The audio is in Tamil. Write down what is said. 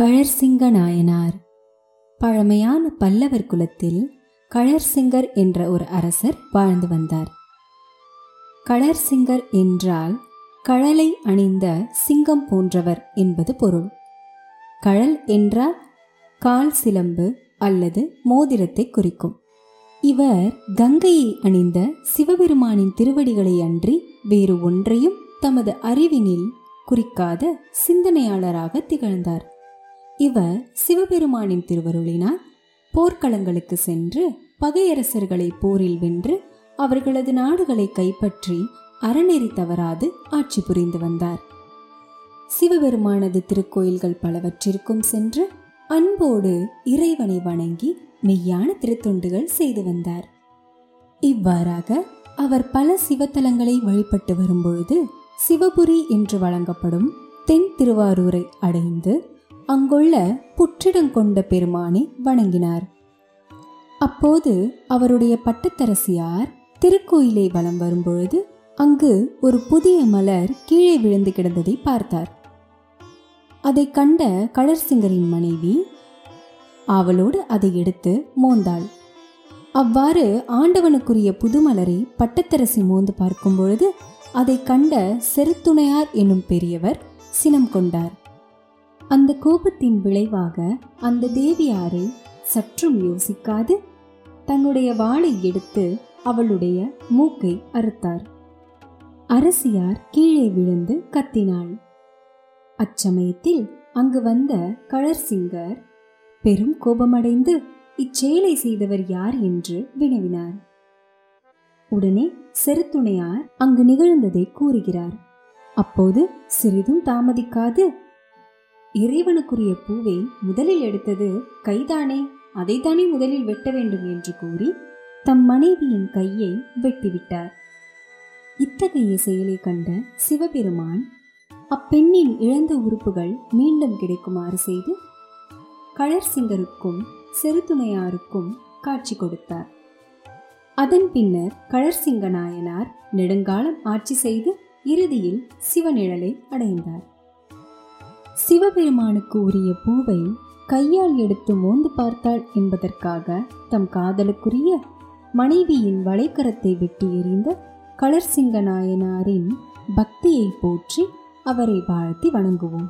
கழற்சிங்க நாயனார். பழமையான பல்லவர் குலத்தில் கழற்சிங்கர் என்ற ஒரு அரசர் வாழ்ந்து வந்தார். கழற்சிங்கர் என்றால் கழலை அணிந்த சிங்கம் போன்றவர் என்பது பொருள். கழல் என்றால் கால் சிலம்பு அல்லது மோதிரத்தை குறிக்கும். இவர் கங்கையை அணிந்த சிவபெருமானின் திருவடிகளை அன்றி வேறு ஒன்றையும் தமது அறிவினில் குறிக்காத சிந்தனையாளராக திகழ்ந்தார். இவர் சிவபெருமானின் திருவருளினால் போர்க்களங்களுக்கு சென்று பகையரசர்களை போரில் வென்று அவர்களது நாடுகளை கைப்பற்றி அறநெறி தவறாது ஆட்சி புரிந்து வந்தார். சிவபெருமானது திருக்கோயில்கள் பலவற்றிற்கும் சென்று அன்போடு இறைவனை வணங்கி மெய்யான திருத்தொண்டுகள் செய்து வந்தார். இவ்வாறாக அவர் பல சிவத்தலங்களை வழிபட்டு வரும்பொழுது சிவபுரி என்று வழங்கப்படும் தென் திருவாரூரை அடைந்து அங்குள்ள புற்றிடங்கொண்ட பெருமானை வணங்கினார். அப்போது அவருடைய பட்டத்தரசியார் திருக்கோயிலை வலம் வரும்பொழுது அங்கு ஒரு புதிய மலர் கீழே விழுந்து கிடந்ததை பார்த்தார். அதை கண்ட கழற்சிங்கரின் மனைவி அவளோடு அதை எடுத்து மோந்தாள். அவ்வாறு ஆண்டவனுக்குரிய புதுமலரை பட்டத்தரசி மோந்து பார்க்கும் பொழுது அதை கண்ட செருத்துணையார் என்னும் பெரியவர் சினம் கொண்டார். அந்த கோபத்தின் விளைவாக அந்த தேவியாரை சற்றும் யோசிக்காது. தன்னுடைய வாளை எடுத்து அவளுடைய மூக்கை அறுத்தார். அரசியார் கீழே விழுந்து கத்தினாள். அச்சமயத்தில் அங்கு வந்த கழற்சிங்கர் பெரும் கோபமடைந்து இச்செயலை செய்தவர் யார் என்று வினவினார். உடனே செருத்துணையார் அங்கு நிகழ்ந்ததை கூறுகிறார். அப்போது சிறிதும் தாமதிக்காது இறைவனுக்குரிய பூவை முதலில் எடுத்தது கைதானே அதைத்தானே முதலில் வெட்ட வேண்டும் என்று கூறி தம் மனைவியின் கையை வெட்டிவிட்டார். இத்தகைய செயலை கண்ட சிவபெருமான் அப்பெண்ணின் இழந்த உறுப்புகள் மீண்டும் கிடைக்குமாறு செய்து கழற்சிங்கருக்கும் செருத்துணையாருக்கும் காட்சி கொடுத்தார். அதன் பின்னர் கழற்சிங்க நாயனார் நெடுங்காலம் ஆட்சி செய்து இறுதியில் சிவநிழலை அடைந்தார். சிவபெருமானுக்கு உரிய பூவை கையால் எடுத்து மோந்து பார்த்தாள் என்பதற்காக தம் காதலுக்குரிய மனைவியின் வளைக்கரத்தை வெட்டி எறிந்த கலர்சிங்க நாயனாரின் பக்தியை போற்றி அவரை வாழ்த்தி வணங்குவோம்.